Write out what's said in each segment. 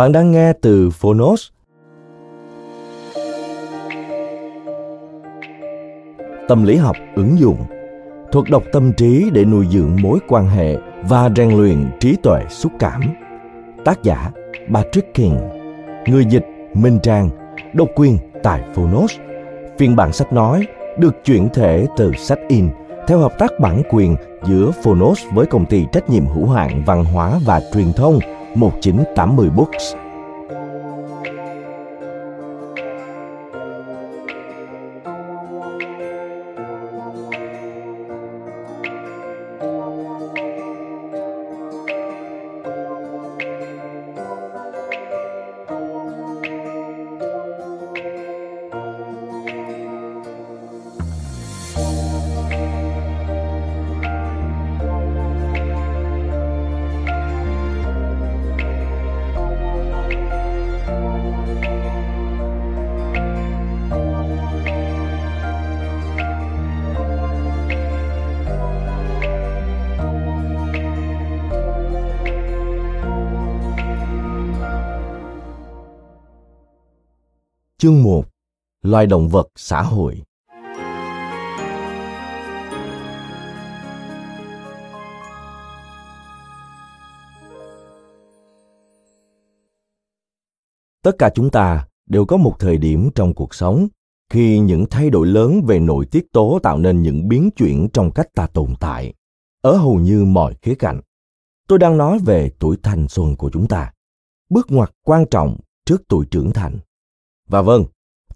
Bạn đang nghe từ Phonos. Tâm lý học ứng dụng thuật đọc tâm trí để nuôi dưỡng mối quan hệ và rèn luyện trí tuệ xúc cảm. Tác giả Patrick King Người dịch Minh Trang Độc quyền tại Phonos Phiên bản sách nói được chuyển thể từ sách in theo hợp tác bản quyền giữa Phonos với công ty trách nhiệm hữu hạn văn hóa và truyền thông 1980 Books. Chương 1 Loài động vật xã hội Tất cả chúng ta đều có một thời điểm trong cuộc sống khi những thay đổi lớn về nội tiết tố tạo nên những biến chuyển trong cách ta tồn tại ở hầu như mọi khía cạnh. Tôi đang nói về tuổi thanh xuân của chúng ta, bước ngoặt quan trọng trước tuổi trưởng thành. Và vâng,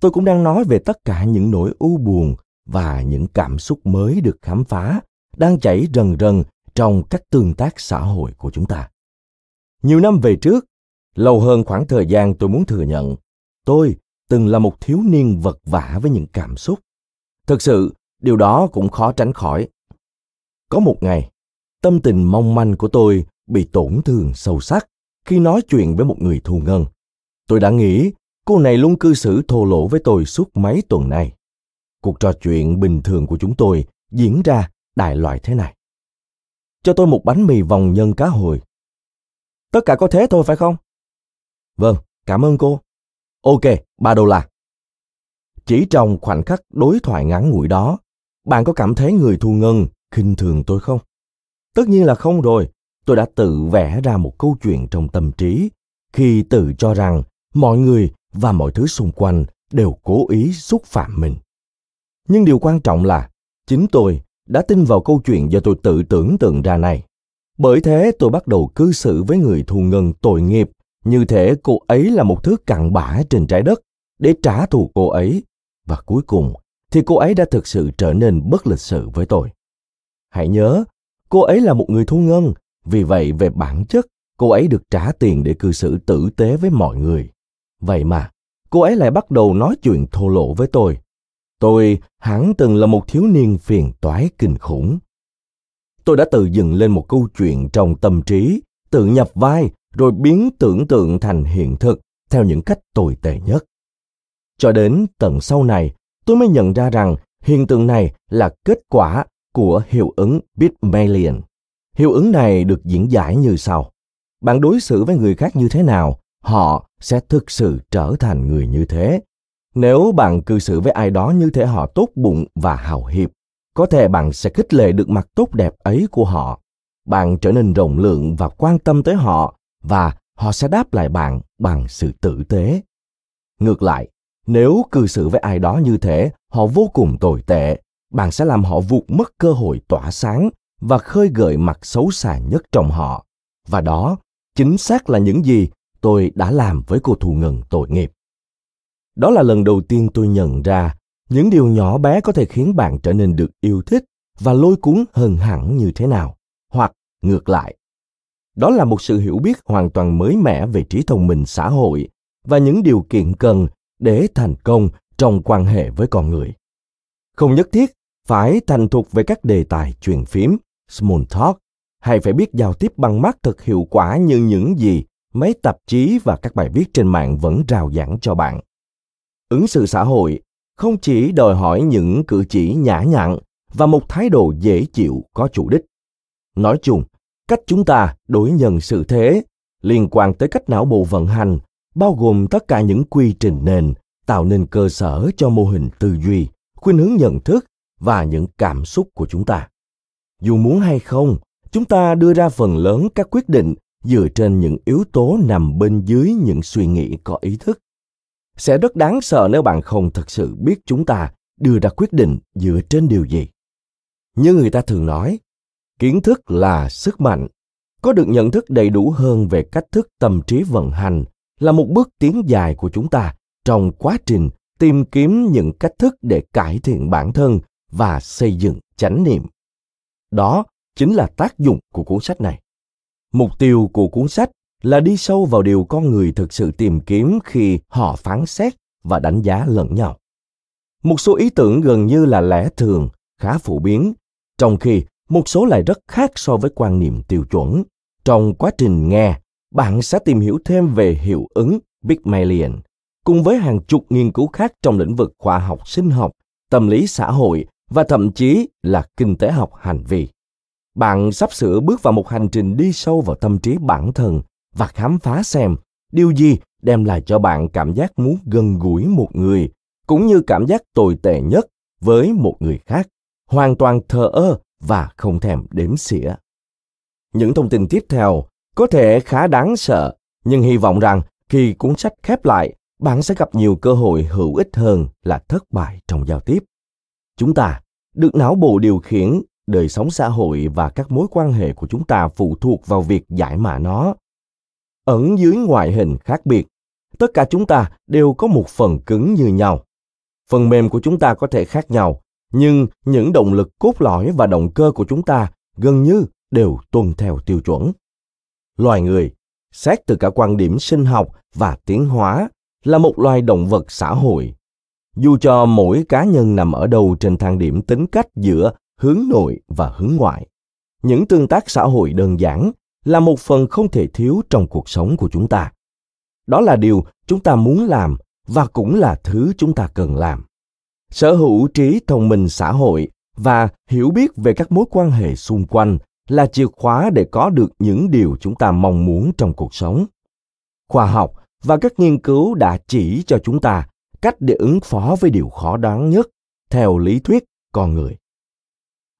tôi cũng đang nói về tất cả những nỗi u buồn và những cảm xúc mới được khám phá, đang chảy rần rần trong các tương tác xã hội của chúng ta. Nhiều năm về trước, lâu hơn khoảng thời gian tôi muốn thừa nhận, tôi từng là một thiếu niên vật vã với những cảm xúc. Thực sự, điều đó cũng khó tránh khỏi. Có một ngày, tâm tình mong manh của tôi bị tổn thương sâu sắc khi nói chuyện với một người thu ngân. Tôi đã nghĩ Cô này luôn cư xử thô lỗ với tôi suốt mấy tuần nay. Cuộc trò chuyện bình thường của chúng tôi diễn ra đại loại thế này. Cho tôi một bánh mì vòng nhân cá hồi. Tất cả có thế thôi phải không? Vâng, cảm ơn cô. Ok, ba đô la. Chỉ trong khoảnh khắc đối thoại ngắn ngủi đó, bạn có cảm thấy người thu ngân khinh thường tôi không? Tất nhiên là không rồi. Tôi đã tự vẽ ra một câu chuyện trong tâm trí khi tự cho rằng mọi người và mọi thứ xung quanh đều cố ý xúc phạm mình. Nhưng điều quan trọng là, chính tôi đã tin vào câu chuyện do tôi tự tưởng tượng ra này. Bởi thế tôi bắt đầu cư xử với người thù ngân tội nghiệp, như thể cô ấy là một thứ cặn bã trên trái đất, để trả thù cô ấy. Và cuối cùng thì cô ấy đã thực sự trở nên bất lịch sự với tôi. Hãy nhớ, cô ấy là một người thu ngân, vì vậy về bản chất cô ấy được trả tiền để cư xử tử tế với mọi người. Vậy mà, cô ấy lại bắt đầu nói chuyện thô lỗ với tôi. Tôi hẳn từng là một thiếu niên phiền toái kinh khủng. Tôi đã tự dựng lên một câu chuyện trong tâm trí, tự nhập vai rồi biến tưởng tượng thành hiện thực theo những cách tồi tệ nhất. Cho đến tận sau này, tôi mới nhận ra rằng hiện tượng này là kết quả của hiệu ứng Pygmalion. Hiệu ứng này được diễn giải như sau. Bạn đối xử với người khác như thế nào họ sẽ thực sự trở thành người như thế. Nếu bạn cư xử với ai đó như thể họ tốt bụng và hào hiệp, có thể bạn sẽ khích lệ được mặt tốt đẹp ấy của họ. Bạn trở nên rộng lượng và quan tâm tới họ và họ sẽ đáp lại bạn bằng sự tử tế. Ngược lại, nếu cư xử với ai đó như thế, họ vô cùng tồi tệ, bạn sẽ làm họ vụt mất cơ hội tỏa sáng và khơi gợi mặt xấu xa nhất trong họ. Và đó chính xác là những gì tôi đã làm với cô thù ngần tội nghiệp. Đó là lần đầu tiên tôi nhận ra những điều nhỏ bé có thể khiến bạn trở nên được yêu thích và lôi cuốn hơn hẳn như thế nào, hoặc ngược lại. Đó là một sự hiểu biết hoàn toàn mới mẻ về trí thông minh xã hội và những điều kiện cần để thành công trong quan hệ với con người. Không nhất thiết phải thành thục về các đề tài truyền phím, small talk, hay phải biết giao tiếp bằng mắt thật hiệu quả như những gì mấy tạp chí và các bài viết trên mạng vẫn rào giảng cho bạn. Ứng xử xã hội không chỉ đòi hỏi những cử chỉ nhã nhặn và một thái độ dễ chịu có chủ đích. Nói chung, cách chúng ta đối nhân xử thế liên quan tới cách não bộ vận hành, bao gồm tất cả những quy trình nền, tạo nên cơ sở cho mô hình tư duy, khuynh hướng nhận thức và những cảm xúc của chúng ta. Dù muốn hay không, chúng ta đưa ra phần lớn các quyết định dựa trên những yếu tố nằm bên dưới những suy nghĩ có ý thức. Sẽ rất đáng sợ nếu bạn không thực sự biết chúng ta đưa ra quyết định dựa trên điều gì. Như người ta thường nói, kiến thức là sức mạnh. Có được nhận thức đầy đủ hơn về cách thức tâm trí vận hành là một bước tiến dài của chúng ta trong quá trình tìm kiếm những cách thức để cải thiện bản thân và xây dựng chánh niệm. Đó chính là tác dụng của cuốn sách này mục tiêu của cuốn sách là đi sâu vào điều con người thực sự tìm kiếm khi họ phán xét và đánh giá lẫn nhau. Một số ý tưởng gần như là lẽ thường, khá phổ biến, trong khi một số lại rất khác so với quan niệm tiêu chuẩn. Trong quá trình nghe, bạn sẽ tìm hiểu thêm về hiệu ứng Pygmalion, cùng với hàng chục nghiên cứu khác trong lĩnh vực khoa học sinh học, tâm lý xã hội và thậm chí là kinh tế học hành vi bạn sắp sửa bước vào một hành trình đi sâu vào tâm trí bản thân và khám phá xem điều gì đem lại cho bạn cảm giác muốn gần gũi một người, cũng như cảm giác tồi tệ nhất với một người khác, hoàn toàn thờ ơ và không thèm đếm xỉa. Những thông tin tiếp theo có thể khá đáng sợ, nhưng hy vọng rằng khi cuốn sách khép lại, bạn sẽ gặp nhiều cơ hội hữu ích hơn là thất bại trong giao tiếp. Chúng ta được não bộ điều khiển đời sống xã hội và các mối quan hệ của chúng ta phụ thuộc vào việc giải mã nó. Ẩn dưới ngoại hình khác biệt, tất cả chúng ta đều có một phần cứng như nhau. Phần mềm của chúng ta có thể khác nhau, nhưng những động lực cốt lõi và động cơ của chúng ta gần như đều tuân theo tiêu chuẩn. Loài người, xét từ cả quan điểm sinh học và tiến hóa, là một loài động vật xã hội. Dù cho mỗi cá nhân nằm ở đâu trên thang điểm tính cách giữa hướng nội và hướng ngoại. Những tương tác xã hội đơn giản là một phần không thể thiếu trong cuộc sống của chúng ta. Đó là điều chúng ta muốn làm và cũng là thứ chúng ta cần làm. Sở hữu trí thông minh xã hội và hiểu biết về các mối quan hệ xung quanh là chìa khóa để có được những điều chúng ta mong muốn trong cuộc sống. Khoa học và các nghiên cứu đã chỉ cho chúng ta cách để ứng phó với điều khó đoán nhất, theo lý thuyết con người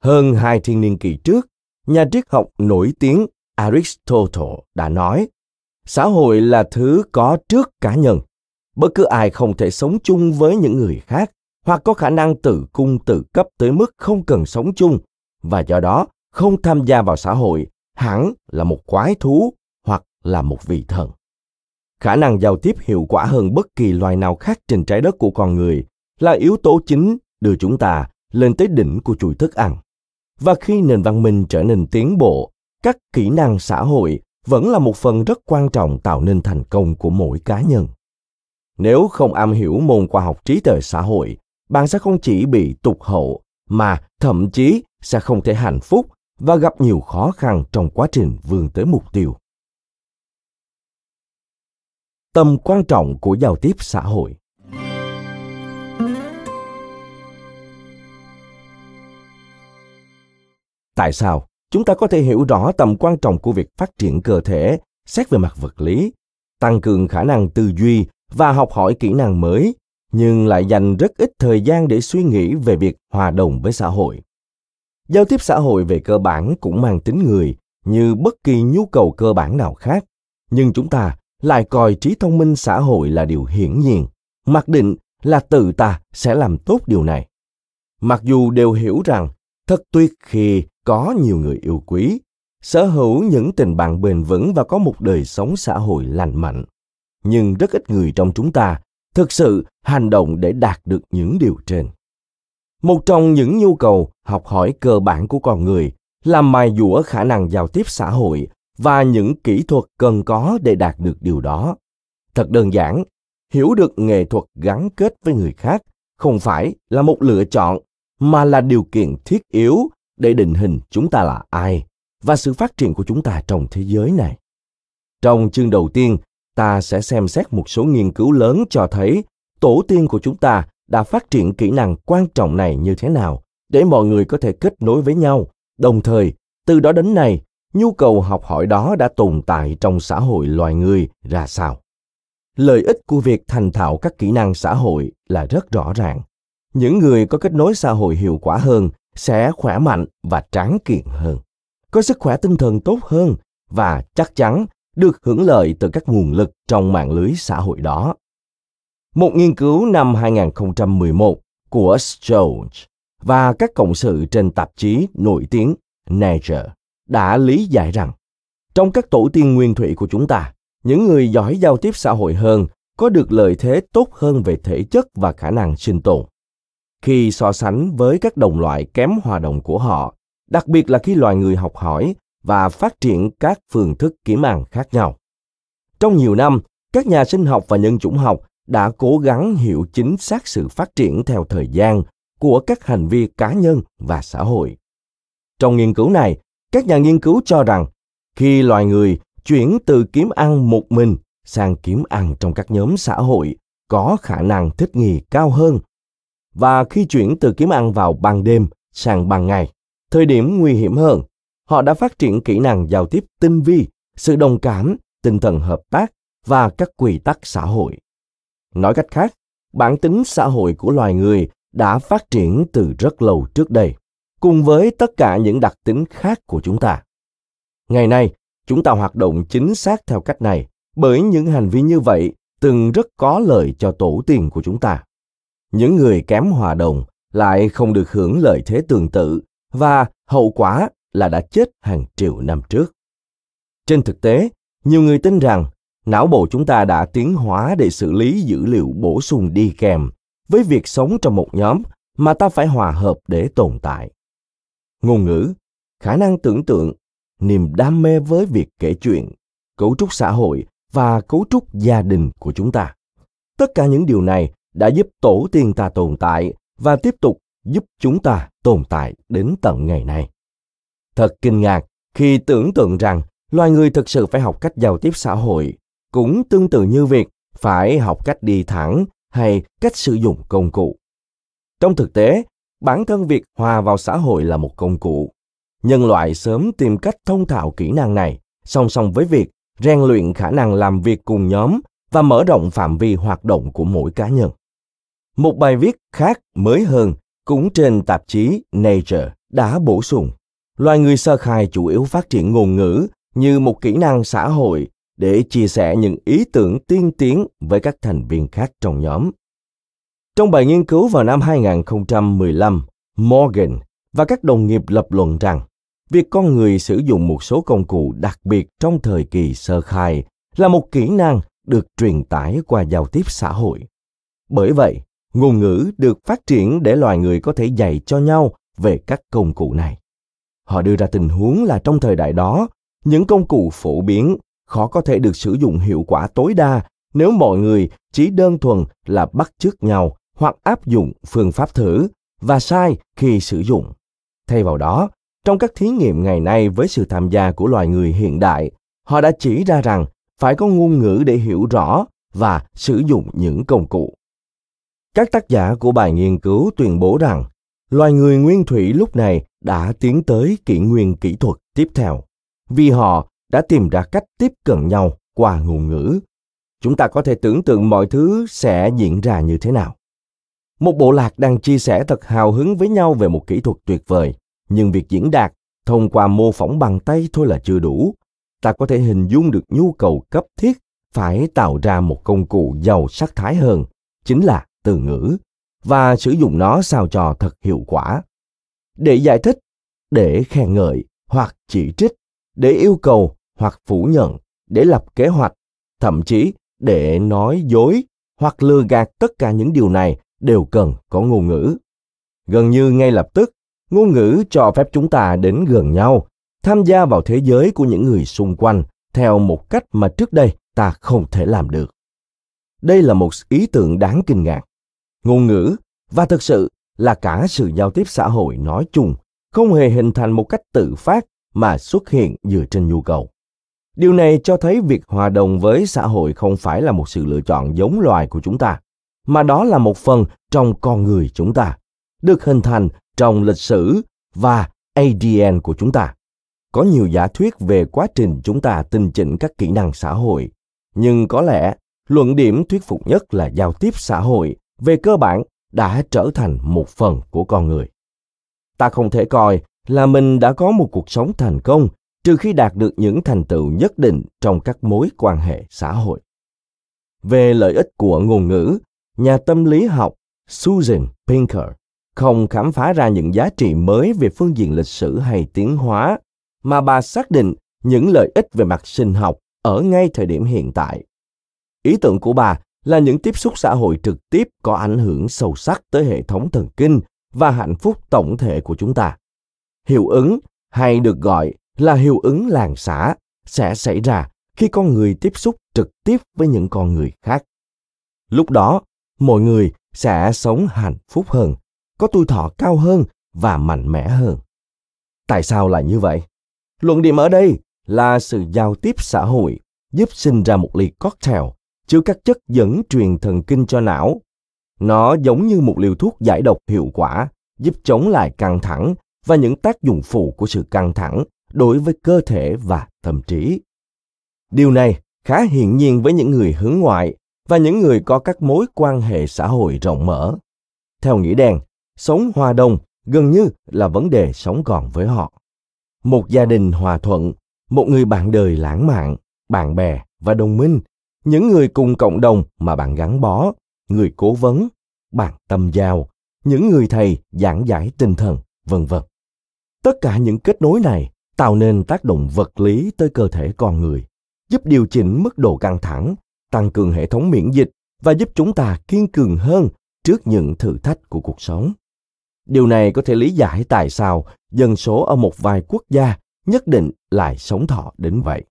hơn hai thiên niên kỷ trước, nhà triết học nổi tiếng aristotle đã nói, xã hội là thứ có trước cá nhân. Bất cứ ai không thể sống chung với những người khác, hoặc có khả năng tự cung tự cấp tới mức không cần sống chung, và do đó không tham gia vào xã hội, hẳn là một quái thú hoặc là một vị thần. Khả năng giao tiếp hiệu quả hơn bất kỳ loài nào khác trên trái đất của con người là yếu tố chính đưa chúng ta lên tới đỉnh của chuỗi thức ăn và khi nền văn minh trở nên tiến bộ, các kỹ năng xã hội vẫn là một phần rất quan trọng tạo nên thành công của mỗi cá nhân. Nếu không am hiểu môn khoa học trí tuệ xã hội, bạn sẽ không chỉ bị tụt hậu, mà thậm chí sẽ không thể hạnh phúc và gặp nhiều khó khăn trong quá trình vươn tới mục tiêu. Tầm quan trọng của giao tiếp xã hội. Tại sao? Chúng ta có thể hiểu rõ tầm quan trọng của việc phát triển cơ thể, xét về mặt vật lý, tăng cường khả năng tư duy và học hỏi kỹ năng mới, nhưng lại dành rất ít thời gian để suy nghĩ về việc hòa đồng với xã hội. Giao tiếp xã hội về cơ bản cũng mang tính người, như bất kỳ nhu cầu cơ bản nào khác. Nhưng chúng ta lại coi trí thông minh xã hội là điều hiển nhiên. Mặc định là tự ta sẽ làm tốt điều này. Mặc dù đều hiểu rằng, thật tuyệt khi có nhiều người yêu quý, sở hữu những tình bạn bền vững và có một đời sống xã hội lành mạnh. Nhưng rất ít người trong chúng ta thực sự hành động để đạt được những điều trên. Một trong những nhu cầu học hỏi cơ bản của con người là mài dũa khả năng giao tiếp xã hội và những kỹ thuật cần có để đạt được điều đó. Thật đơn giản, hiểu được nghệ thuật gắn kết với người khác không phải là một lựa chọn, mà là điều kiện thiết yếu để định hình chúng ta là ai và sự phát triển của chúng ta trong thế giới này. Trong chương đầu tiên, ta sẽ xem xét một số nghiên cứu lớn cho thấy tổ tiên của chúng ta đã phát triển kỹ năng quan trọng này như thế nào để mọi người có thể kết nối với nhau. Đồng thời, từ đó đến nay, nhu cầu học hỏi đó đã tồn tại trong xã hội loài người ra sao? Lợi ích của việc thành thạo các kỹ năng xã hội là rất rõ ràng. Những người có kết nối xã hội hiệu quả hơn sẽ khỏe mạnh và tráng kiện hơn có sức khỏe tinh thần tốt hơn và chắc chắn được hưởng lợi từ các nguồn lực trong mạng lưới xã hội đó. Một nghiên cứu năm 2011 của Stroge và các cộng sự trên tạp chí nổi tiếng Nature đã lý giải rằng trong các tổ tiên nguyên thủy của chúng ta, những người giỏi giao tiếp xã hội hơn có được lợi thế tốt hơn về thể chất và khả năng sinh tồn. Khi so sánh với các đồng loại kém hòa đồng của họ, đặc biệt là khi loài người học hỏi và phát triển các phương thức kiếm ăn khác nhau. Trong nhiều năm, các nhà sinh học và nhân chủng học đã cố gắng hiểu chính xác sự phát triển theo thời gian của các hành vi cá nhân và xã hội. Trong nghiên cứu này, các nhà nghiên cứu cho rằng khi loài người chuyển từ kiếm ăn một mình sang kiếm ăn trong các nhóm xã hội có khả năng thích nghi cao hơn và khi chuyển từ kiếm ăn vào ban đêm sang ban ngày, thời điểm nguy hiểm hơn, họ đã phát triển kỹ năng giao tiếp tinh vi, sự đồng cảm, tinh thần hợp tác và các quy tắc xã hội. Nói cách khác, bản tính xã hội của loài người đã phát triển từ rất lâu trước đây, cùng với tất cả những đặc tính khác của chúng ta. Ngày nay, chúng ta hoạt động chính xác theo cách này, bởi những hành vi như vậy từng rất có lợi cho tổ tiên của chúng ta những người kém hòa đồng lại không được hưởng lợi thế tương tự và hậu quả là đã chết hàng triệu năm trước. Trên thực tế, nhiều người tin rằng não bộ chúng ta đã tiến hóa để xử lý dữ liệu bổ sung đi kèm với việc sống trong một nhóm mà ta phải hòa hợp để tồn tại. Ngôn ngữ, khả năng tưởng tượng, niềm đam mê với việc kể chuyện, cấu trúc xã hội và cấu trúc gia đình của chúng ta. Tất cả những điều này đã giúp tổ tiên ta tồn tại và tiếp tục giúp chúng ta tồn tại đến tận ngày nay. Thật kinh ngạc khi tưởng tượng rằng loài người thực sự phải học cách giao tiếp xã hội, cũng tương tự như việc phải học cách đi thẳng hay cách sử dụng công cụ. Trong thực tế, bản thân việc hòa vào xã hội là một công cụ. Nhân loại sớm tìm cách thông thạo kỹ năng này, song song với việc rèn luyện khả năng làm việc cùng nhóm và mở rộng phạm vi hoạt động của mỗi cá nhân. Một bài viết khác mới hơn cũng trên tạp chí Nature đã bổ sung loài người sơ khai chủ yếu phát triển ngôn ngữ như một kỹ năng xã hội để chia sẻ những ý tưởng tiên tiến với các thành viên khác trong nhóm. Trong bài nghiên cứu vào năm 2015, Morgan và các đồng nghiệp lập luận rằng việc con người sử dụng một số công cụ đặc biệt trong thời kỳ sơ khai là một kỹ năng được truyền tải qua giao tiếp xã hội. Bởi vậy, ngôn ngữ được phát triển để loài người có thể dạy cho nhau về các công cụ này. Họ đưa ra tình huống là trong thời đại đó, những công cụ phổ biến khó có thể được sử dụng hiệu quả tối đa nếu mọi người chỉ đơn thuần là bắt chước nhau hoặc áp dụng phương pháp thử và sai khi sử dụng. Thay vào đó, trong các thí nghiệm ngày nay với sự tham gia của loài người hiện đại, họ đã chỉ ra rằng phải có ngôn ngữ để hiểu rõ và sử dụng những công cụ. Các tác giả của bài nghiên cứu tuyên bố rằng loài người nguyên thủy lúc này đã tiến tới kỷ nguyên kỹ thuật tiếp theo vì họ đã tìm ra cách tiếp cận nhau qua ngôn ngữ chúng ta có thể tưởng tượng mọi thứ sẽ diễn ra như thế nào một bộ lạc đang chia sẻ thật hào hứng với nhau về một kỹ thuật tuyệt vời nhưng việc diễn đạt thông qua mô phỏng bằng tay thôi là chưa đủ. Ta có thể hình dung được nhu cầu cấp thiết phải tạo ra một công cụ giàu sắc thái hơn, chính là từ ngữ, và sử dụng nó sao cho thật hiệu quả. Để giải thích, để khen ngợi hoặc chỉ trích, để yêu cầu hoặc phủ nhận, để lập kế hoạch, thậm chí để nói dối hoặc lừa gạt tất cả những điều này đều cần có ngôn ngữ. Gần như ngay lập tức, ngôn ngữ cho phép chúng ta đến gần nhau, tham gia vào thế giới của những người xung quanh theo một cách mà trước đây ta không thể làm được. Đây là một ý tưởng đáng kinh ngạc. Ngôn ngữ và thực sự là cả sự giao tiếp xã hội nói chung không hề hình thành một cách tự phát mà xuất hiện dựa trên nhu cầu. Điều này cho thấy việc hòa đồng với xã hội không phải là một sự lựa chọn giống loài của chúng ta, mà đó là một phần trong con người chúng ta, được hình thành trong lịch sử và ADN của chúng ta. Có nhiều giả thuyết về quá trình chúng ta tinh chỉnh các kỹ năng xã hội, nhưng có lẽ luận điểm thuyết phục nhất là giao tiếp xã hội về cơ bản đã trở thành một phần của con người. Ta không thể coi là mình đã có một cuộc sống thành công trừ khi đạt được những thành tựu nhất định trong các mối quan hệ xã hội. Về lợi ích của ngôn ngữ, nhà tâm lý học Susan Pinker không khám phá ra những giá trị mới về phương diện lịch sử hay tiến hóa, mà bà xác định những lợi ích về mặt sinh học ở ngay thời điểm hiện tại. Ý tưởng của bà là những tiếp xúc xã hội trực tiếp có ảnh hưởng sâu sắc tới hệ thống thần kinh và hạnh phúc tổng thể của chúng ta. Hiệu ứng hay được gọi là hiệu ứng làng xã sẽ xảy ra khi con người tiếp xúc trực tiếp với những con người khác. Lúc đó, mọi người sẽ sống hạnh phúc hơn, có tuổi thọ cao hơn và mạnh mẽ hơn. Tại sao lại như vậy? Luận điểm ở đây là sự giao tiếp xã hội giúp sinh ra một ly cocktail chứa các chất dẫn truyền thần kinh cho não. Nó giống như một liều thuốc giải độc hiệu quả, giúp chống lại căng thẳng và những tác dụng phụ của sự căng thẳng đối với cơ thể và tâm trí. Điều này khá hiển nhiên với những người hướng ngoại và những người có các mối quan hệ xã hội rộng mở. Theo nghĩa đen, sống hòa đồng gần như là vấn đề sống còn với họ. Một gia đình hòa thuận, một người bạn đời lãng mạn, bạn bè và đồng minh, những người cùng cộng đồng mà bạn gắn bó, người cố vấn, bạn tâm giao, những người thầy giảng giải tinh thần, vân vân. Tất cả những kết nối này tạo nên tác động vật lý tới cơ thể con người, giúp điều chỉnh mức độ căng thẳng, tăng cường hệ thống miễn dịch và giúp chúng ta kiên cường hơn trước những thử thách của cuộc sống. Điều này có thể lý giải tại sao dân số ở một vài quốc gia nhất định lại sống thọ đến vậy.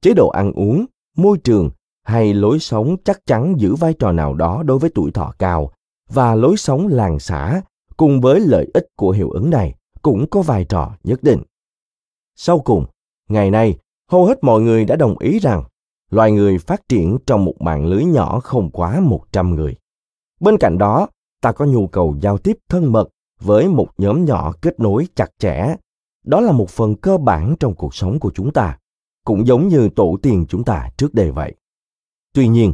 Chế độ ăn uống, môi trường hay lối sống chắc chắn giữ vai trò nào đó đối với tuổi thọ cao và lối sống làng xã cùng với lợi ích của hiệu ứng này cũng có vai trò nhất định. Sau cùng, ngày nay, hầu hết mọi người đã đồng ý rằng loài người phát triển trong một mạng lưới nhỏ không quá 100 người. Bên cạnh đó, ta có nhu cầu giao tiếp thân mật với một nhóm nhỏ kết nối chặt chẽ. Đó là một phần cơ bản trong cuộc sống của chúng ta, cũng giống như tổ tiên chúng ta trước đây vậy. Tuy nhiên,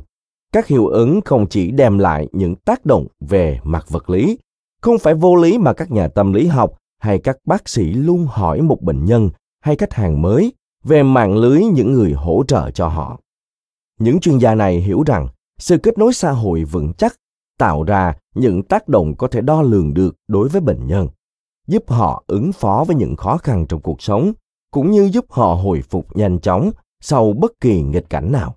các hiệu ứng không chỉ đem lại những tác động về mặt vật lý, không phải vô lý mà các nhà tâm lý học hay các bác sĩ luôn hỏi một bệnh nhân hay khách hàng mới về mạng lưới những người hỗ trợ cho họ. Những chuyên gia này hiểu rằng sự kết nối xã hội vững chắc tạo ra những tác động có thể đo lường được đối với bệnh nhân, giúp họ ứng phó với những khó khăn trong cuộc sống, cũng như giúp họ hồi phục nhanh chóng sau bất kỳ nghịch cảnh nào.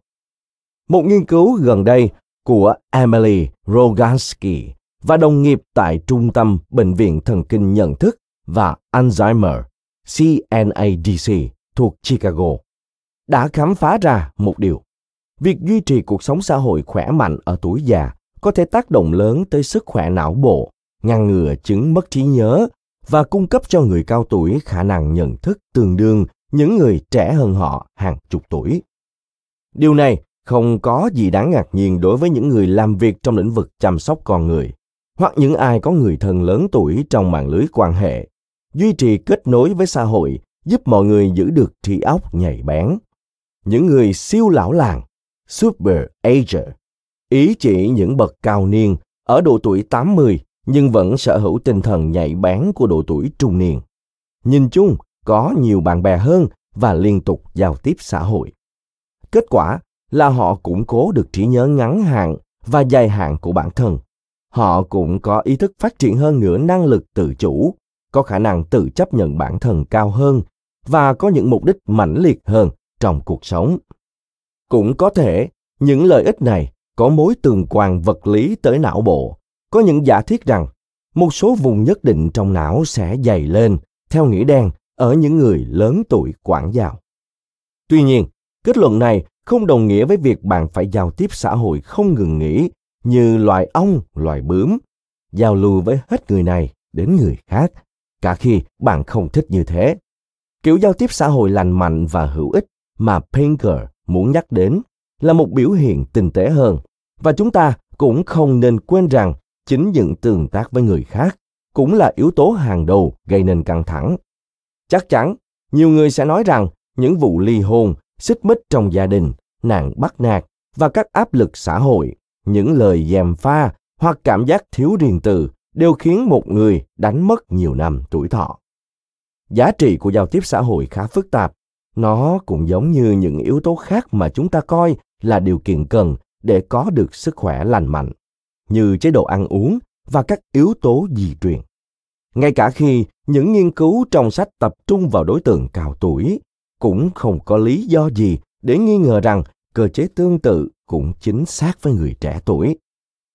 Một nghiên cứu gần đây của Emily Rogansky và đồng nghiệp tại Trung tâm Bệnh viện Thần kinh Nhận thức và Alzheimer CNADC thuộc Chicago đã khám phá ra một điều. Việc duy trì cuộc sống xã hội khỏe mạnh ở tuổi già có thể tác động lớn tới sức khỏe não bộ, ngăn ngừa chứng mất trí nhớ và cung cấp cho người cao tuổi khả năng nhận thức tương đương những người trẻ hơn họ hàng chục tuổi. Điều này không có gì đáng ngạc nhiên đối với những người làm việc trong lĩnh vực chăm sóc con người hoặc những ai có người thân lớn tuổi trong mạng lưới quan hệ duy trì kết nối với xã hội giúp mọi người giữ được trí óc nhạy bén. Những người siêu lão làng, super ager, ý chỉ những bậc cao niên ở độ tuổi 80 nhưng vẫn sở hữu tinh thần nhạy bén của độ tuổi trung niên. Nhìn chung, có nhiều bạn bè hơn và liên tục giao tiếp xã hội. Kết quả là họ củng cố được trí nhớ ngắn hạn và dài hạn của bản thân. Họ cũng có ý thức phát triển hơn nữa năng lực tự chủ, có khả năng tự chấp nhận bản thân cao hơn và có những mục đích mãnh liệt hơn trong cuộc sống. Cũng có thể những lợi ích này có mối tương quan vật lý tới não bộ. Có những giả thiết rằng một số vùng nhất định trong não sẽ dày lên theo nghĩa đen ở những người lớn tuổi quản giao. Tuy nhiên, kết luận này không đồng nghĩa với việc bạn phải giao tiếp xã hội không ngừng nghỉ như loài ong, loài bướm, giao lưu với hết người này đến người khác, cả khi bạn không thích như thế. Kiểu giao tiếp xã hội lành mạnh và hữu ích mà Pinker muốn nhắc đến là một biểu hiện tinh tế hơn và chúng ta cũng không nên quên rằng chính những tương tác với người khác cũng là yếu tố hàng đầu gây nên căng thẳng. Chắc chắn, nhiều người sẽ nói rằng những vụ ly hôn, xích mích trong gia đình, nạn bắt nạt và các áp lực xã hội, những lời dèm pha hoặc cảm giác thiếu riêng tư đều khiến một người đánh mất nhiều năm tuổi thọ. Giá trị của giao tiếp xã hội khá phức tạp. Nó cũng giống như những yếu tố khác mà chúng ta coi là điều kiện cần để có được sức khỏe lành mạnh, như chế độ ăn uống và các yếu tố di truyền. Ngay cả khi những nghiên cứu trong sách tập trung vào đối tượng cao tuổi, cũng không có lý do gì để nghi ngờ rằng cơ chế tương tự cũng chính xác với người trẻ tuổi.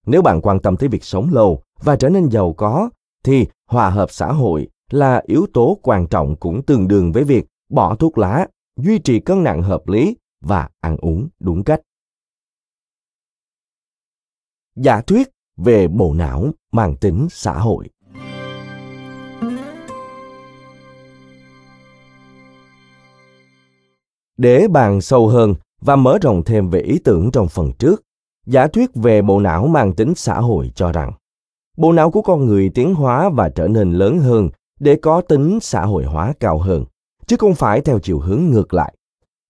Nếu bạn quan tâm tới việc sống lâu và trở nên giàu có, thì hòa hợp xã hội là yếu tố quan trọng cũng tương đương với việc bỏ thuốc lá, duy trì cân nặng hợp lý và ăn uống đúng cách. Giả thuyết về bộ não mang tính xã hội. Để bàn sâu hơn và mở rộng thêm về ý tưởng trong phần trước, giả thuyết về bộ não mang tính xã hội cho rằng bộ não của con người tiến hóa và trở nên lớn hơn để có tính xã hội hóa cao hơn, chứ không phải theo chiều hướng ngược lại.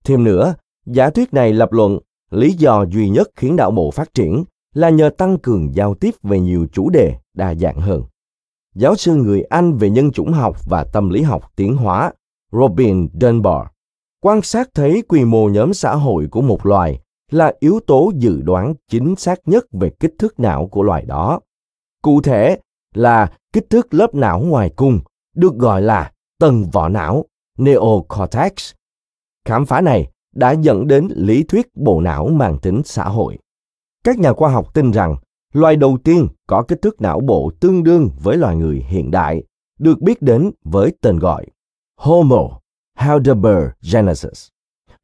Thêm nữa, giả thuyết này lập luận lý do duy nhất khiến não bộ phát triển là nhờ tăng cường giao tiếp về nhiều chủ đề đa dạng hơn. Giáo sư người Anh về nhân chủng học và tâm lý học tiến hóa Robin Dunbar quan sát thấy quy mô nhóm xã hội của một loài là yếu tố dự đoán chính xác nhất về kích thước não của loài đó. Cụ thể là kích thước lớp não ngoài cung, được gọi là tầng vỏ não, neocortex. Khám phá này đã dẫn đến lý thuyết bộ não mang tính xã hội. Các nhà khoa học tin rằng loài đầu tiên có kích thước não bộ tương đương với loài người hiện đại, được biết đến với tên gọi Homo heidelbergensis,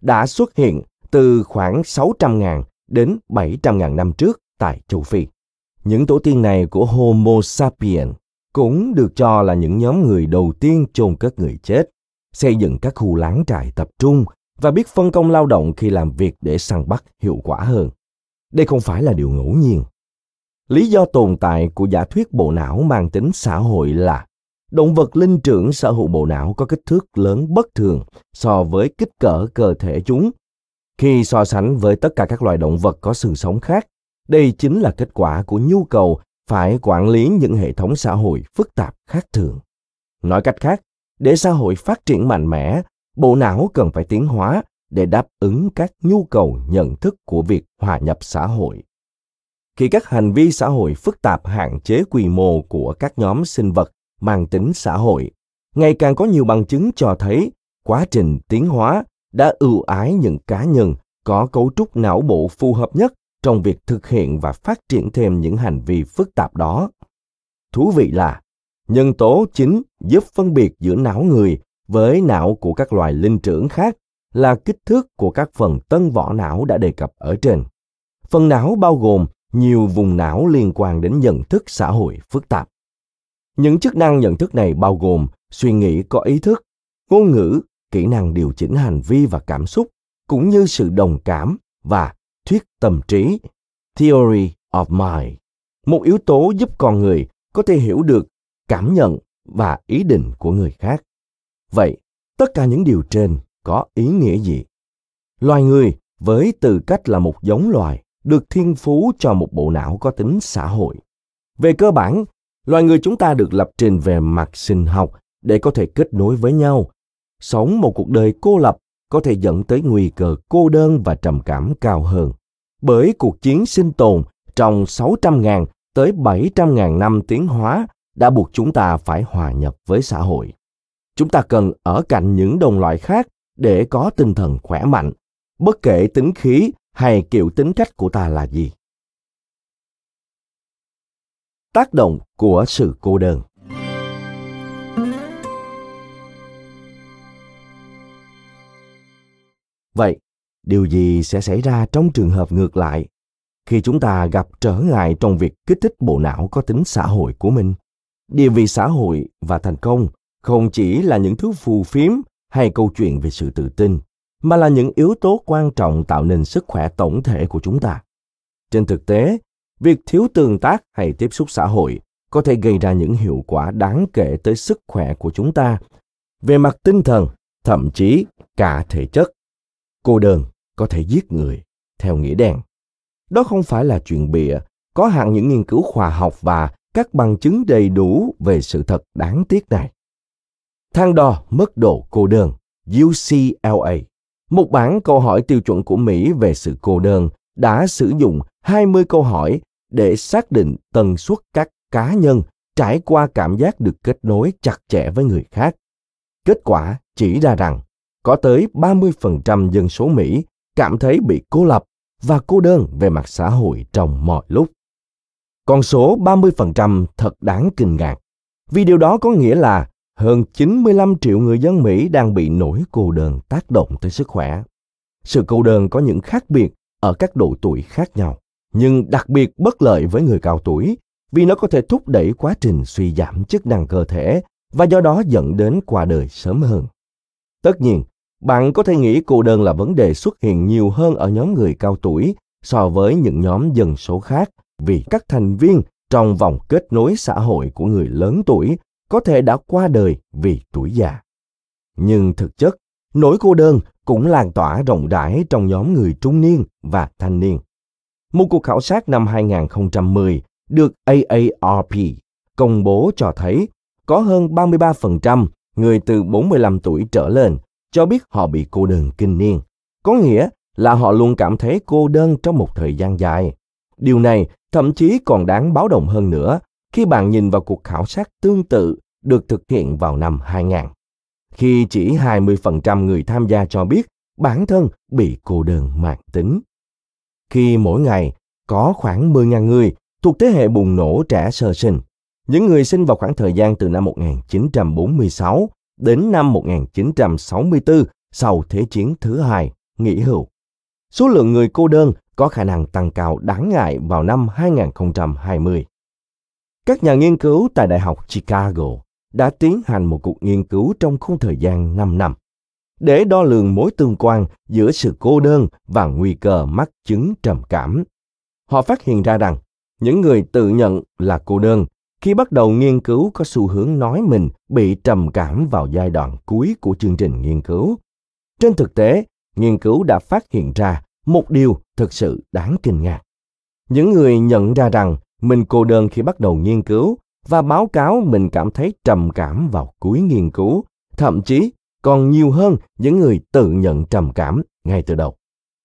đã xuất hiện từ khoảng 600.000 đến 700.000 năm trước tại châu Phi. Những tổ tiên này của Homo sapiens cũng được cho là những nhóm người đầu tiên chôn cất người chết, xây dựng các khu láng trại tập trung và biết phân công lao động khi làm việc để săn bắt hiệu quả hơn. Đây không phải là điều ngẫu nhiên. Lý do tồn tại của giả thuyết bộ não mang tính xã hội là động vật linh trưởng sở hữu bộ não có kích thước lớn bất thường so với kích cỡ cơ thể chúng. Khi so sánh với tất cả các loài động vật có sự sống khác, đây chính là kết quả của nhu cầu phải quản lý những hệ thống xã hội phức tạp khác thường. Nói cách khác, để xã hội phát triển mạnh mẽ, bộ não cần phải tiến hóa để đáp ứng các nhu cầu nhận thức của việc hòa nhập xã hội. Khi các hành vi xã hội phức tạp hạn chế quy mô của các nhóm sinh vật mang tính xã hội, ngày càng có nhiều bằng chứng cho thấy quá trình tiến hóa đã ưu ái những cá nhân có cấu trúc não bộ phù hợp nhất trong việc thực hiện và phát triển thêm những hành vi phức tạp đó. Thú vị là, nhân tố chính giúp phân biệt giữa não người với não của các loài linh trưởng khác là kích thước của các phần tân vỏ não đã đề cập ở trên. Phần não bao gồm nhiều vùng não liên quan đến nhận thức xã hội phức tạp. Những chức năng nhận thức này bao gồm suy nghĩ có ý thức, ngôn ngữ, kỹ năng điều chỉnh hành vi và cảm xúc, cũng như sự đồng cảm và thuyết tâm trí, theory of mind, một yếu tố giúp con người có thể hiểu được cảm nhận và ý định của người khác. Vậy, tất cả những điều trên có ý nghĩa gì? Loài người với tư cách là một giống loài được thiên phú cho một bộ não có tính xã hội. Về cơ bản, Loài người chúng ta được lập trình về mặt sinh học để có thể kết nối với nhau. Sống một cuộc đời cô lập có thể dẫn tới nguy cơ cô đơn và trầm cảm cao hơn. Bởi cuộc chiến sinh tồn trong 600.000 tới 700.000 năm tiến hóa đã buộc chúng ta phải hòa nhập với xã hội. Chúng ta cần ở cạnh những đồng loại khác để có tinh thần khỏe mạnh, bất kể tính khí hay kiểu tính cách của ta là gì. Tác động của sự cô đơn Vậy, điều gì sẽ xảy ra trong trường hợp ngược lại khi chúng ta gặp trở ngại trong việc kích thích bộ não có tính xã hội của mình? Địa vị xã hội và thành công không chỉ là những thứ phù phiếm hay câu chuyện về sự tự tin, mà là những yếu tố quan trọng tạo nên sức khỏe tổng thể của chúng ta. Trên thực tế, việc thiếu tương tác hay tiếp xúc xã hội có thể gây ra những hiệu quả đáng kể tới sức khỏe của chúng ta về mặt tinh thần, thậm chí cả thể chất. Cô đơn có thể giết người, theo nghĩa đen. Đó không phải là chuyện bịa, có hẳn những nghiên cứu khoa học và các bằng chứng đầy đủ về sự thật đáng tiếc này. Thang đo mức độ cô đơn UCLA, một bản câu hỏi tiêu chuẩn của Mỹ về sự cô đơn đã sử dụng 20 câu hỏi để xác định tần suất các cá nhân trải qua cảm giác được kết nối chặt chẽ với người khác. Kết quả chỉ ra rằng có tới 30% dân số Mỹ cảm thấy bị cô lập và cô đơn về mặt xã hội trong mọi lúc. Con số 30% thật đáng kinh ngạc, vì điều đó có nghĩa là hơn 95 triệu người dân Mỹ đang bị nỗi cô đơn tác động tới sức khỏe. Sự cô đơn có những khác biệt ở các độ tuổi khác nhau, nhưng đặc biệt bất lợi với người cao tuổi vì nó có thể thúc đẩy quá trình suy giảm chức năng cơ thể và do đó dẫn đến qua đời sớm hơn. Tất nhiên, bạn có thể nghĩ cô đơn là vấn đề xuất hiện nhiều hơn ở nhóm người cao tuổi so với những nhóm dân số khác vì các thành viên trong vòng kết nối xã hội của người lớn tuổi có thể đã qua đời vì tuổi già. Nhưng thực chất, nỗi cô đơn cũng lan tỏa rộng rãi trong nhóm người trung niên và thanh niên. Một cuộc khảo sát năm 2010 được AARP công bố cho thấy có hơn 33% người từ 45 tuổi trở lên cho biết họ bị cô đơn kinh niên. Có nghĩa là họ luôn cảm thấy cô đơn trong một thời gian dài. Điều này thậm chí còn đáng báo động hơn nữa khi bạn nhìn vào cuộc khảo sát tương tự được thực hiện vào năm 2000. Khi chỉ 20% người tham gia cho biết bản thân bị cô đơn mãn tính. Khi mỗi ngày có khoảng 10.000 người thuộc thế hệ bùng nổ trẻ sơ sinh, những người sinh vào khoảng thời gian từ năm 1946 đến năm 1964 sau Thế chiến thứ hai, nghỉ hưu. Số lượng người cô đơn có khả năng tăng cao đáng ngại vào năm 2020. Các nhà nghiên cứu tại Đại học Chicago đã tiến hành một cuộc nghiên cứu trong khung thời gian 5 năm để đo lường mối tương quan giữa sự cô đơn và nguy cơ mắc chứng trầm cảm. Họ phát hiện ra rằng những người tự nhận là cô đơn khi bắt đầu nghiên cứu có xu hướng nói mình bị trầm cảm vào giai đoạn cuối của chương trình nghiên cứu. Trên thực tế, nghiên cứu đã phát hiện ra một điều thực sự đáng kinh ngạc. Những người nhận ra rằng mình cô đơn khi bắt đầu nghiên cứu và báo cáo mình cảm thấy trầm cảm vào cuối nghiên cứu, thậm chí còn nhiều hơn những người tự nhận trầm cảm ngay từ đầu.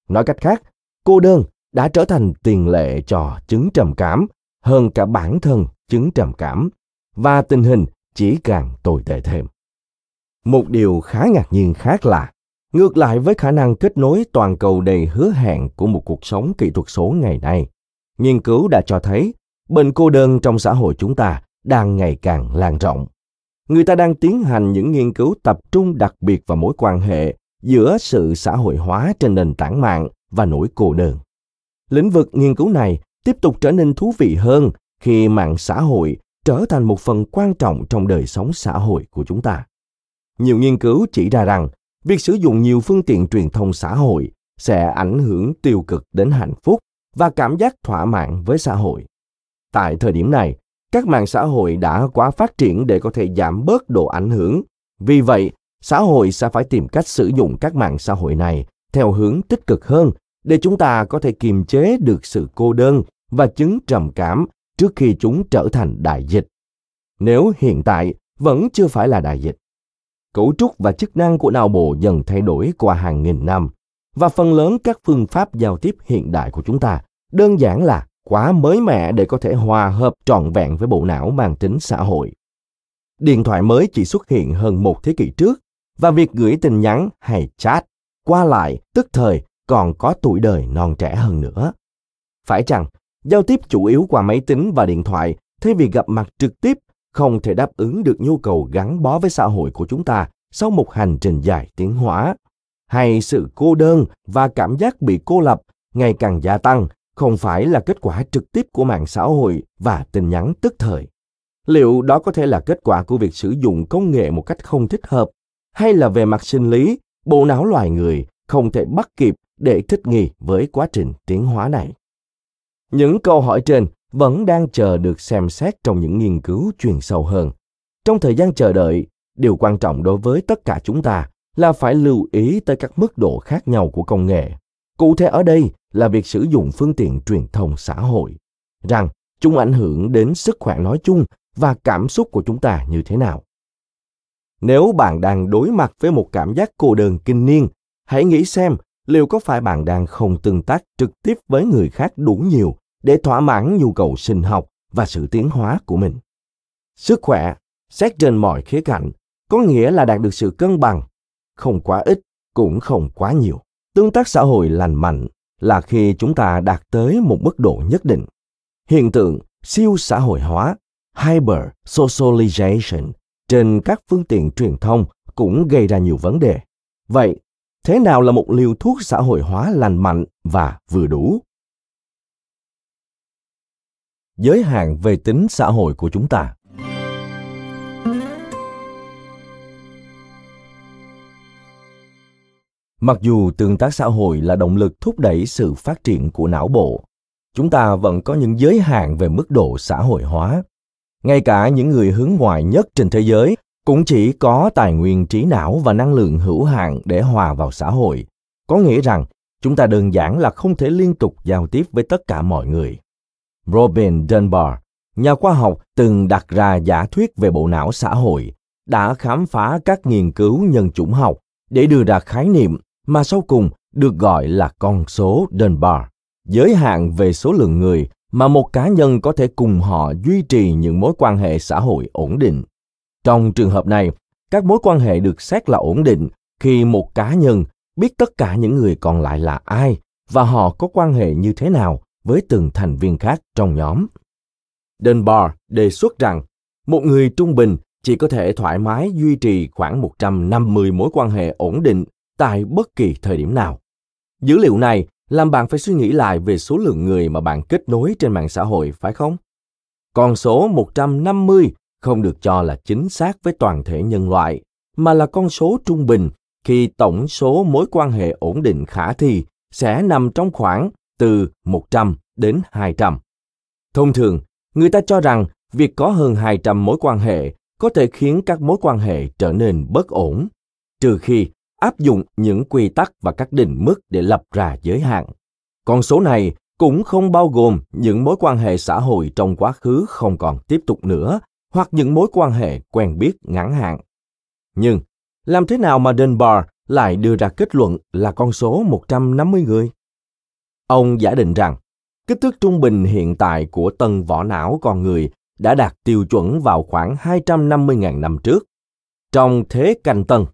Nói cách khác, cô đơn đã trở thành tiền lệ cho chứng trầm cảm hơn cả bản thân chứng trầm cảm và tình hình chỉ càng tồi tệ thêm. Một điều khá ngạc nhiên khác là ngược lại với khả năng kết nối toàn cầu đầy hứa hẹn của một cuộc sống kỹ thuật số ngày nay, nghiên cứu đã cho thấy bệnh cô đơn trong xã hội chúng ta đang ngày càng lan rộng. Người ta đang tiến hành những nghiên cứu tập trung đặc biệt vào mối quan hệ giữa sự xã hội hóa trên nền tảng mạng và nỗi cô đơn. Lĩnh vực nghiên cứu này tiếp tục trở nên thú vị hơn khi mạng xã hội trở thành một phần quan trọng trong đời sống xã hội của chúng ta. Nhiều nghiên cứu chỉ ra rằng việc sử dụng nhiều phương tiện truyền thông xã hội sẽ ảnh hưởng tiêu cực đến hạnh phúc và cảm giác thỏa mãn với xã hội. Tại thời điểm này, các mạng xã hội đã quá phát triển để có thể giảm bớt độ ảnh hưởng. Vì vậy, xã hội sẽ phải tìm cách sử dụng các mạng xã hội này theo hướng tích cực hơn để chúng ta có thể kiềm chế được sự cô đơn và chứng trầm cảm trước khi chúng trở thành đại dịch nếu hiện tại vẫn chưa phải là đại dịch. Cấu trúc và chức năng của não bộ dần thay đổi qua hàng nghìn năm và phần lớn các phương pháp giao tiếp hiện đại của chúng ta đơn giản là quá mới mẻ để có thể hòa hợp trọn vẹn với bộ não mang tính xã hội. Điện thoại mới chỉ xuất hiện hơn một thế kỷ trước và việc gửi tin nhắn hay chat qua lại tức thời còn có tuổi đời non trẻ hơn nữa. Phải chăng, giao tiếp chủ yếu qua máy tính và điện thoại thay vì gặp mặt trực tiếp không thể đáp ứng được nhu cầu gắn bó với xã hội của chúng ta sau một hành trình dài tiến hóa hay sự cô đơn và cảm giác bị cô lập ngày càng gia tăng không phải là kết quả trực tiếp của mạng xã hội và tin nhắn tức thời. Liệu đó có thể là kết quả của việc sử dụng công nghệ một cách không thích hợp, hay là về mặt sinh lý, bộ não loài người không thể bắt kịp để thích nghi với quá trình tiến hóa này? Những câu hỏi trên vẫn đang chờ được xem xét trong những nghiên cứu chuyên sâu hơn. Trong thời gian chờ đợi, điều quan trọng đối với tất cả chúng ta là phải lưu ý tới các mức độ khác nhau của công nghệ cụ thể ở đây là việc sử dụng phương tiện truyền thông xã hội, rằng chúng ảnh hưởng đến sức khỏe nói chung và cảm xúc của chúng ta như thế nào. Nếu bạn đang đối mặt với một cảm giác cô đơn kinh niên, hãy nghĩ xem liệu có phải bạn đang không tương tác trực tiếp với người khác đủ nhiều để thỏa mãn nhu cầu sinh học và sự tiến hóa của mình. Sức khỏe xét trên mọi khía cạnh có nghĩa là đạt được sự cân bằng, không quá ít cũng không quá nhiều tương tác xã hội lành mạnh là khi chúng ta đạt tới một mức độ nhất định. Hiện tượng siêu xã hội hóa hyper socialization trên các phương tiện truyền thông cũng gây ra nhiều vấn đề. Vậy, thế nào là một liều thuốc xã hội hóa lành mạnh và vừa đủ? Giới hạn về tính xã hội của chúng ta. Mặc dù tương tác xã hội là động lực thúc đẩy sự phát triển của não bộ, chúng ta vẫn có những giới hạn về mức độ xã hội hóa. Ngay cả những người hướng ngoại nhất trên thế giới cũng chỉ có tài nguyên trí não và năng lượng hữu hạn để hòa vào xã hội. Có nghĩa rằng, chúng ta đơn giản là không thể liên tục giao tiếp với tất cả mọi người. Robin dunbar, nhà khoa học, từng đặt ra giả thuyết về bộ não xã hội, đã khám phá các nghiên cứu nhân chủng học để đưa ra khái niệm mà sau cùng được gọi là con số Dunbar, giới hạn về số lượng người mà một cá nhân có thể cùng họ duy trì những mối quan hệ xã hội ổn định. Trong trường hợp này, các mối quan hệ được xét là ổn định khi một cá nhân biết tất cả những người còn lại là ai và họ có quan hệ như thế nào với từng thành viên khác trong nhóm. Dunbar đề xuất rằng một người trung bình chỉ có thể thoải mái duy trì khoảng 150 mối quan hệ ổn định tại bất kỳ thời điểm nào. Dữ liệu này làm bạn phải suy nghĩ lại về số lượng người mà bạn kết nối trên mạng xã hội, phải không? Con số 150 không được cho là chính xác với toàn thể nhân loại, mà là con số trung bình khi tổng số mối quan hệ ổn định khả thi sẽ nằm trong khoảng từ 100 đến 200. Thông thường, người ta cho rằng việc có hơn 200 mối quan hệ có thể khiến các mối quan hệ trở nên bất ổn, trừ khi áp dụng những quy tắc và các định mức để lập ra giới hạn. Con số này cũng không bao gồm những mối quan hệ xã hội trong quá khứ không còn tiếp tục nữa hoặc những mối quan hệ quen biết ngắn hạn. Nhưng, làm thế nào mà Dunbar lại đưa ra kết luận là con số 150 người? Ông giả định rằng, kích thước trung bình hiện tại của tầng vỏ não con người đã đạt tiêu chuẩn vào khoảng 250.000 năm trước. Trong thế canh tân,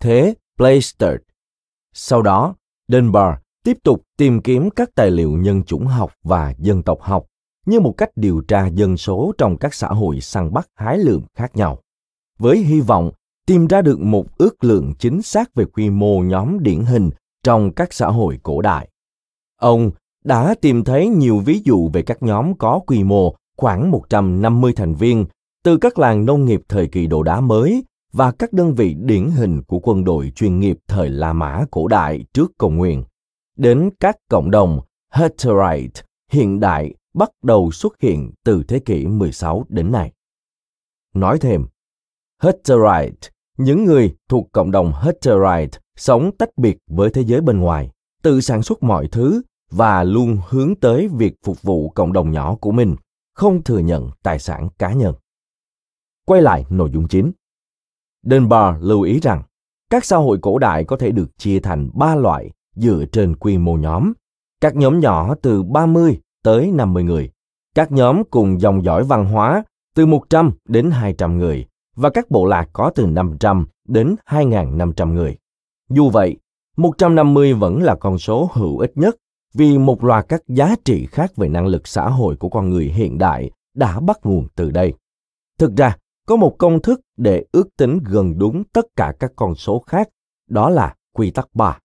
thế Playstert. Sau đó, Dunbar tiếp tục tìm kiếm các tài liệu nhân chủng học và dân tộc học như một cách điều tra dân số trong các xã hội săn bắt hái lượm khác nhau, với hy vọng tìm ra được một ước lượng chính xác về quy mô nhóm điển hình trong các xã hội cổ đại. Ông đã tìm thấy nhiều ví dụ về các nhóm có quy mô khoảng 150 thành viên từ các làng nông nghiệp thời kỳ đồ đá mới và các đơn vị điển hình của quân đội chuyên nghiệp thời La Mã cổ đại trước công nguyên, đến các cộng đồng Hutterite hiện đại bắt đầu xuất hiện từ thế kỷ 16 đến nay. Nói thêm, Hutterite, những người thuộc cộng đồng Hutterite sống tách biệt với thế giới bên ngoài, tự sản xuất mọi thứ và luôn hướng tới việc phục vụ cộng đồng nhỏ của mình, không thừa nhận tài sản cá nhân. Quay lại nội dung chính. Dunbar lưu ý rằng các xã hội cổ đại có thể được chia thành ba loại dựa trên quy mô nhóm. Các nhóm nhỏ từ 30 tới 50 người, các nhóm cùng dòng dõi văn hóa từ 100 đến 200 người và các bộ lạc có từ 500 đến 2.500 người. Dù vậy, 150 vẫn là con số hữu ích nhất vì một loạt các giá trị khác về năng lực xã hội của con người hiện đại đã bắt nguồn từ đây. Thực ra, có một công thức để ước tính gần đúng tất cả các con số khác, đó là quy tắc 3.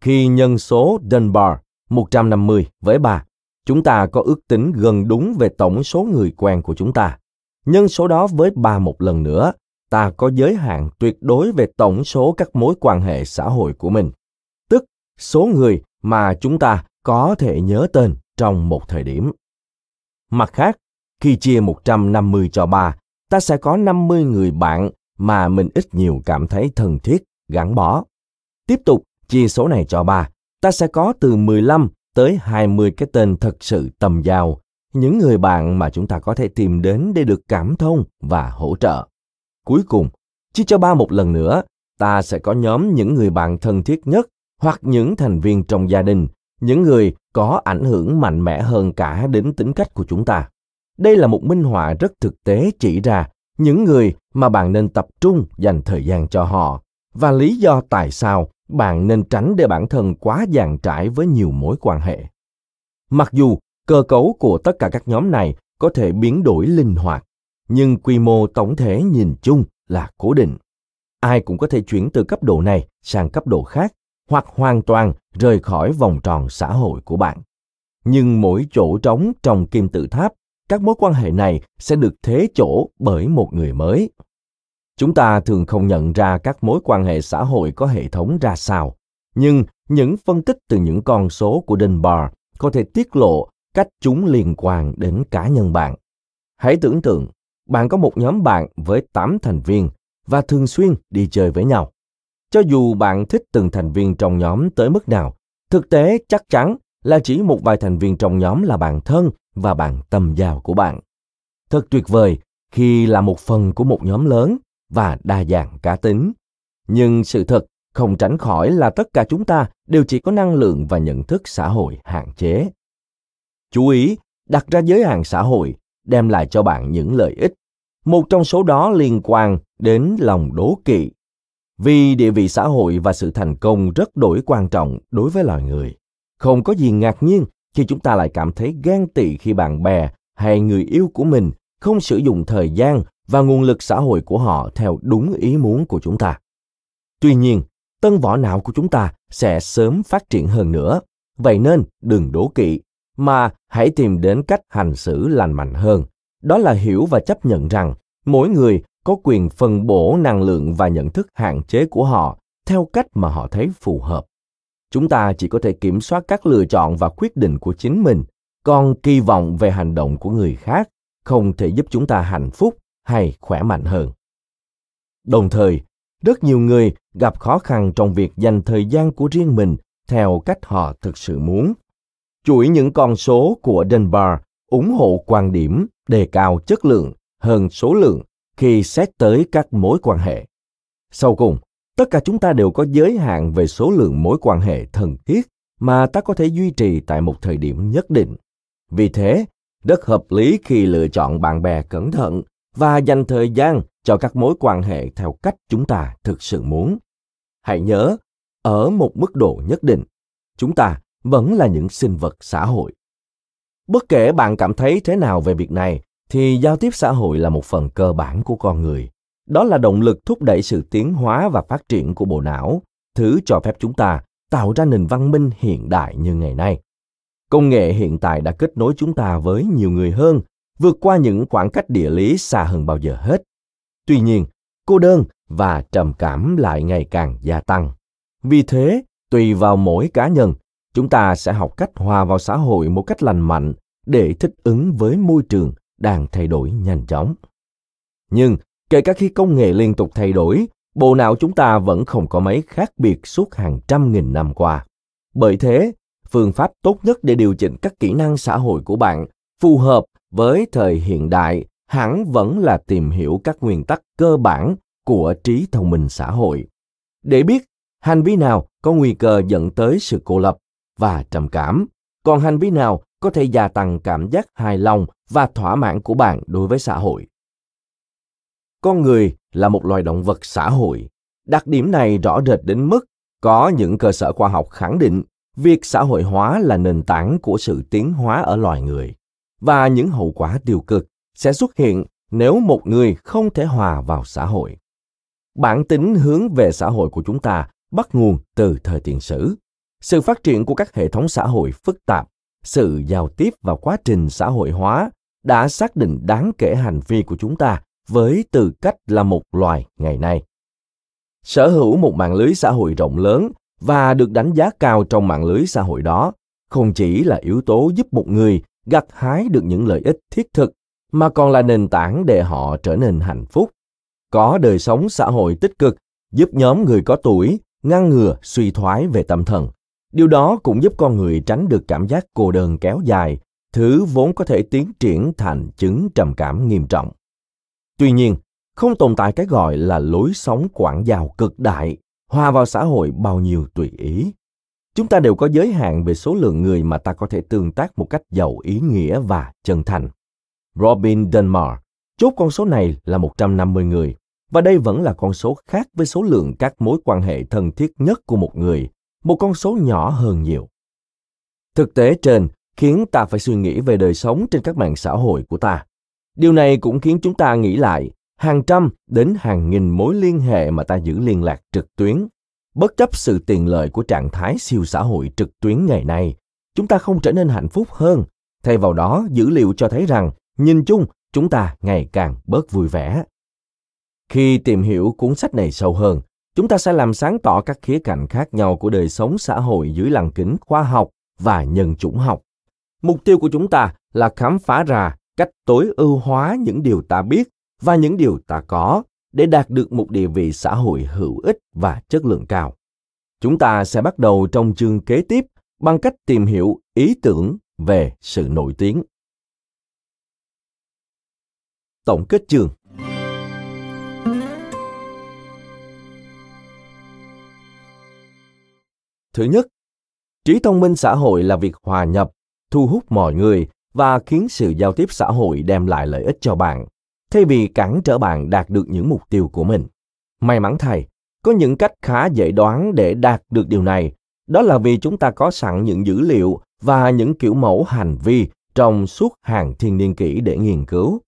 Khi nhân số Dunbar 150 với 3, chúng ta có ước tính gần đúng về tổng số người quen của chúng ta. Nhân số đó với 3 một lần nữa, ta có giới hạn tuyệt đối về tổng số các mối quan hệ xã hội của mình, tức số người mà chúng ta có thể nhớ tên trong một thời điểm. Mặt khác, khi chia 150 cho 3, ta sẽ có 50 người bạn mà mình ít nhiều cảm thấy thân thiết, gắn bó. Tiếp tục chia số này cho ba. ta sẽ có từ 15 tới 20 cái tên thật sự tầm giao, những người bạn mà chúng ta có thể tìm đến để được cảm thông và hỗ trợ. Cuối cùng, chia cho ba một lần nữa, ta sẽ có nhóm những người bạn thân thiết nhất hoặc những thành viên trong gia đình, những người có ảnh hưởng mạnh mẽ hơn cả đến tính cách của chúng ta. Đây là một minh họa rất thực tế chỉ ra những người mà bạn nên tập trung dành thời gian cho họ và lý do tại sao bạn nên tránh để bản thân quá dàn trải với nhiều mối quan hệ. Mặc dù cơ cấu của tất cả các nhóm này có thể biến đổi linh hoạt, nhưng quy mô tổng thể nhìn chung là cố định. Ai cũng có thể chuyển từ cấp độ này sang cấp độ khác hoặc hoàn toàn rời khỏi vòng tròn xã hội của bạn. Nhưng mỗi chỗ trống trong kim tự tháp, các mối quan hệ này sẽ được thế chỗ bởi một người mới. Chúng ta thường không nhận ra các mối quan hệ xã hội có hệ thống ra sao, nhưng những phân tích từ những con số của Dunbar có thể tiết lộ cách chúng liên quan đến cá nhân bạn. Hãy tưởng tượng, bạn có một nhóm bạn với 8 thành viên và thường xuyên đi chơi với nhau. Cho dù bạn thích từng thành viên trong nhóm tới mức nào, thực tế chắc chắn là chỉ một vài thành viên trong nhóm là bạn thân và bạn tâm giao của bạn. Thật tuyệt vời khi là một phần của một nhóm lớn và đa dạng cá tính. Nhưng sự thật không tránh khỏi là tất cả chúng ta đều chỉ có năng lượng và nhận thức xã hội hạn chế. Chú ý, đặt ra giới hạn xã hội đem lại cho bạn những lợi ích. Một trong số đó liên quan đến lòng đố kỵ. Vì địa vị xã hội và sự thành công rất đổi quan trọng đối với loài người. Không có gì ngạc nhiên khi chúng ta lại cảm thấy gan tị khi bạn bè hay người yêu của mình không sử dụng thời gian và nguồn lực xã hội của họ theo đúng ý muốn của chúng ta. Tuy nhiên, tân võ não của chúng ta sẽ sớm phát triển hơn nữa. Vậy nên đừng đố kỵ, mà hãy tìm đến cách hành xử lành mạnh hơn. Đó là hiểu và chấp nhận rằng mỗi người có quyền phân bổ năng lượng và nhận thức hạn chế của họ theo cách mà họ thấy phù hợp. Chúng ta chỉ có thể kiểm soát các lựa chọn và quyết định của chính mình, còn kỳ vọng về hành động của người khác không thể giúp chúng ta hạnh phúc hay khỏe mạnh hơn. Đồng thời, rất nhiều người gặp khó khăn trong việc dành thời gian của riêng mình theo cách họ thực sự muốn. Chuỗi những con số của Dunbar ủng hộ quan điểm đề cao chất lượng hơn số lượng khi xét tới các mối quan hệ. Sau cùng, tất cả chúng ta đều có giới hạn về số lượng mối quan hệ thân thiết mà ta có thể duy trì tại một thời điểm nhất định. Vì thế, rất hợp lý khi lựa chọn bạn bè cẩn thận và dành thời gian cho các mối quan hệ theo cách chúng ta thực sự muốn. Hãy nhớ, ở một mức độ nhất định, chúng ta vẫn là những sinh vật xã hội. Bất kể bạn cảm thấy thế nào về việc này, thì giao tiếp xã hội là một phần cơ bản của con người. Đó là động lực thúc đẩy sự tiến hóa và phát triển của bộ não, thứ cho phép chúng ta tạo ra nền văn minh hiện đại như ngày nay. Công nghệ hiện tại đã kết nối chúng ta với nhiều người hơn, vượt qua những khoảng cách địa lý xa hơn bao giờ hết. Tuy nhiên, cô đơn và trầm cảm lại ngày càng gia tăng. Vì thế, tùy vào mỗi cá nhân, chúng ta sẽ học cách hòa vào xã hội một cách lành mạnh để thích ứng với môi trường đang thay đổi nhanh chóng. Nhưng kể cả khi công nghệ liên tục thay đổi, bộ não chúng ta vẫn không có mấy khác biệt suốt hàng trăm nghìn năm qua. Bởi thế, phương pháp tốt nhất để điều chỉnh các kỹ năng xã hội của bạn phù hợp với thời hiện đại hẳn vẫn là tìm hiểu các nguyên tắc cơ bản của trí thông minh xã hội để biết hành vi nào có nguy cơ dẫn tới sự cô lập và trầm cảm còn hành vi nào có thể gia tăng cảm giác hài lòng và thỏa mãn của bạn đối với xã hội con người là một loài động vật xã hội. Đặc điểm này rõ rệt đến mức có những cơ sở khoa học khẳng định việc xã hội hóa là nền tảng của sự tiến hóa ở loài người. Và những hậu quả tiêu cực sẽ xuất hiện nếu một người không thể hòa vào xã hội. Bản tính hướng về xã hội của chúng ta bắt nguồn từ thời tiền sử. Sự phát triển của các hệ thống xã hội phức tạp, sự giao tiếp và quá trình xã hội hóa đã xác định đáng kể hành vi của chúng ta với tư cách là một loài ngày nay. Sở hữu một mạng lưới xã hội rộng lớn và được đánh giá cao trong mạng lưới xã hội đó, không chỉ là yếu tố giúp một người gặt hái được những lợi ích thiết thực, mà còn là nền tảng để họ trở nên hạnh phúc. Có đời sống xã hội tích cực, giúp nhóm người có tuổi ngăn ngừa suy thoái về tâm thần. Điều đó cũng giúp con người tránh được cảm giác cô đơn kéo dài, thứ vốn có thể tiến triển thành chứng trầm cảm nghiêm trọng tuy nhiên không tồn tại cái gọi là lối sống quảng giao cực đại hòa vào xã hội bao nhiêu tùy ý chúng ta đều có giới hạn về số lượng người mà ta có thể tương tác một cách giàu ý nghĩa và chân thành. Robin Dunbar chốt con số này là 150 người, và đây vẫn là con số khác với số lượng các mối quan hệ thân thiết nhất của một người, một con số nhỏ hơn nhiều. Thực tế trên khiến ta phải suy nghĩ về đời sống trên các mạng xã hội của ta. Điều này cũng khiến chúng ta nghĩ lại, hàng trăm đến hàng nghìn mối liên hệ mà ta giữ liên lạc trực tuyến. Bất chấp sự tiện lợi của trạng thái siêu xã hội trực tuyến ngày nay, chúng ta không trở nên hạnh phúc hơn. Thay vào đó, dữ liệu cho thấy rằng, nhìn chung, chúng ta ngày càng bớt vui vẻ. Khi tìm hiểu cuốn sách này sâu hơn, chúng ta sẽ làm sáng tỏ các khía cạnh khác nhau của đời sống xã hội dưới lăng kính khoa học và nhân chủng học. Mục tiêu của chúng ta là khám phá ra cách tối ưu hóa những điều ta biết và những điều ta có để đạt được một địa vị xã hội hữu ích và chất lượng cao. Chúng ta sẽ bắt đầu trong chương kế tiếp bằng cách tìm hiểu ý tưởng về sự nổi tiếng. Tổng kết chương Thứ nhất, trí thông minh xã hội là việc hòa nhập, thu hút mọi người và khiến sự giao tiếp xã hội đem lại lợi ích cho bạn thay vì cản trở bạn đạt được những mục tiêu của mình. May mắn thay, có những cách khá dễ đoán để đạt được điều này. Đó là vì chúng ta có sẵn những dữ liệu và những kiểu mẫu hành vi trong suốt hàng thiên niên kỷ để nghiên cứu.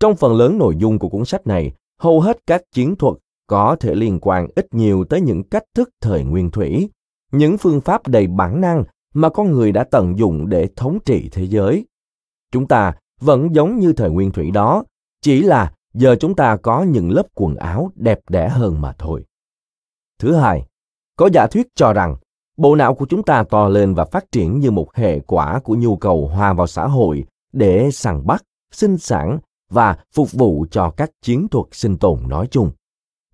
Trong phần lớn nội dung của cuốn sách này, hầu hết các chiến thuật có thể liên quan ít nhiều tới những cách thức thời nguyên thủy, những phương pháp đầy bản năng mà con người đã tận dụng để thống trị thế giới. Chúng ta vẫn giống như thời nguyên thủy đó, chỉ là giờ chúng ta có những lớp quần áo đẹp đẽ hơn mà thôi. Thứ hai, có giả thuyết cho rằng bộ não của chúng ta to lên và phát triển như một hệ quả của nhu cầu hòa vào xã hội để săn bắt, sinh sản và phục vụ cho các chiến thuật sinh tồn nói chung.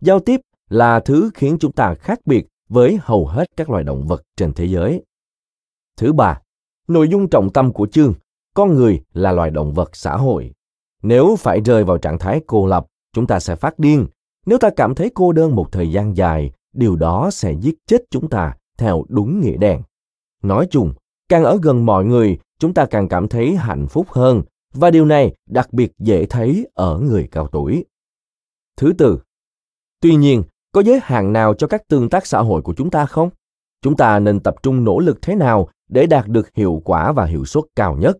Giao tiếp là thứ khiến chúng ta khác biệt với hầu hết các loài động vật trên thế giới. Thứ ba, nội dung trọng tâm của chương, con người là loài động vật xã hội. Nếu phải rơi vào trạng thái cô lập, chúng ta sẽ phát điên. Nếu ta cảm thấy cô đơn một thời gian dài, điều đó sẽ giết chết chúng ta theo đúng nghĩa đen. Nói chung, càng ở gần mọi người, chúng ta càng cảm thấy hạnh phúc hơn và điều này đặc biệt dễ thấy ở người cao tuổi. Thứ tư, tuy nhiên, có giới hạn nào cho các tương tác xã hội của chúng ta không? Chúng ta nên tập trung nỗ lực thế nào để đạt được hiệu quả và hiệu suất cao nhất?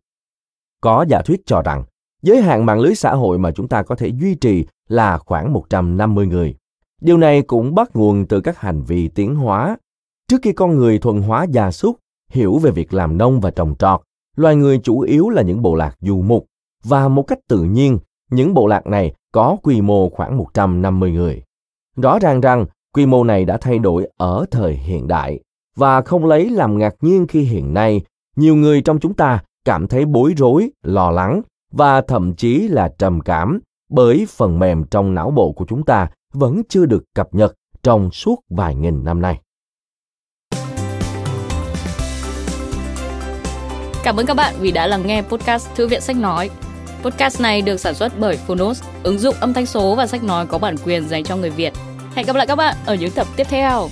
Có giả thuyết cho rằng Giới hạn mạng lưới xã hội mà chúng ta có thể duy trì là khoảng 150 người. Điều này cũng bắt nguồn từ các hành vi tiến hóa. Trước khi con người thuần hóa gia súc, hiểu về việc làm nông và trồng trọt, loài người chủ yếu là những bộ lạc du mục và một cách tự nhiên, những bộ lạc này có quy mô khoảng 150 người. Rõ ràng rằng quy mô này đã thay đổi ở thời hiện đại và không lấy làm ngạc nhiên khi hiện nay nhiều người trong chúng ta cảm thấy bối rối, lo lắng và thậm chí là trầm cảm bởi phần mềm trong não bộ của chúng ta vẫn chưa được cập nhật trong suốt vài nghìn năm nay. Cảm ơn các bạn vì đã lắng nghe podcast Thư viện Sách Nói. Podcast này được sản xuất bởi Phonos, ứng dụng âm thanh số và sách nói có bản quyền dành cho người Việt. Hẹn gặp lại các bạn ở những tập tiếp theo.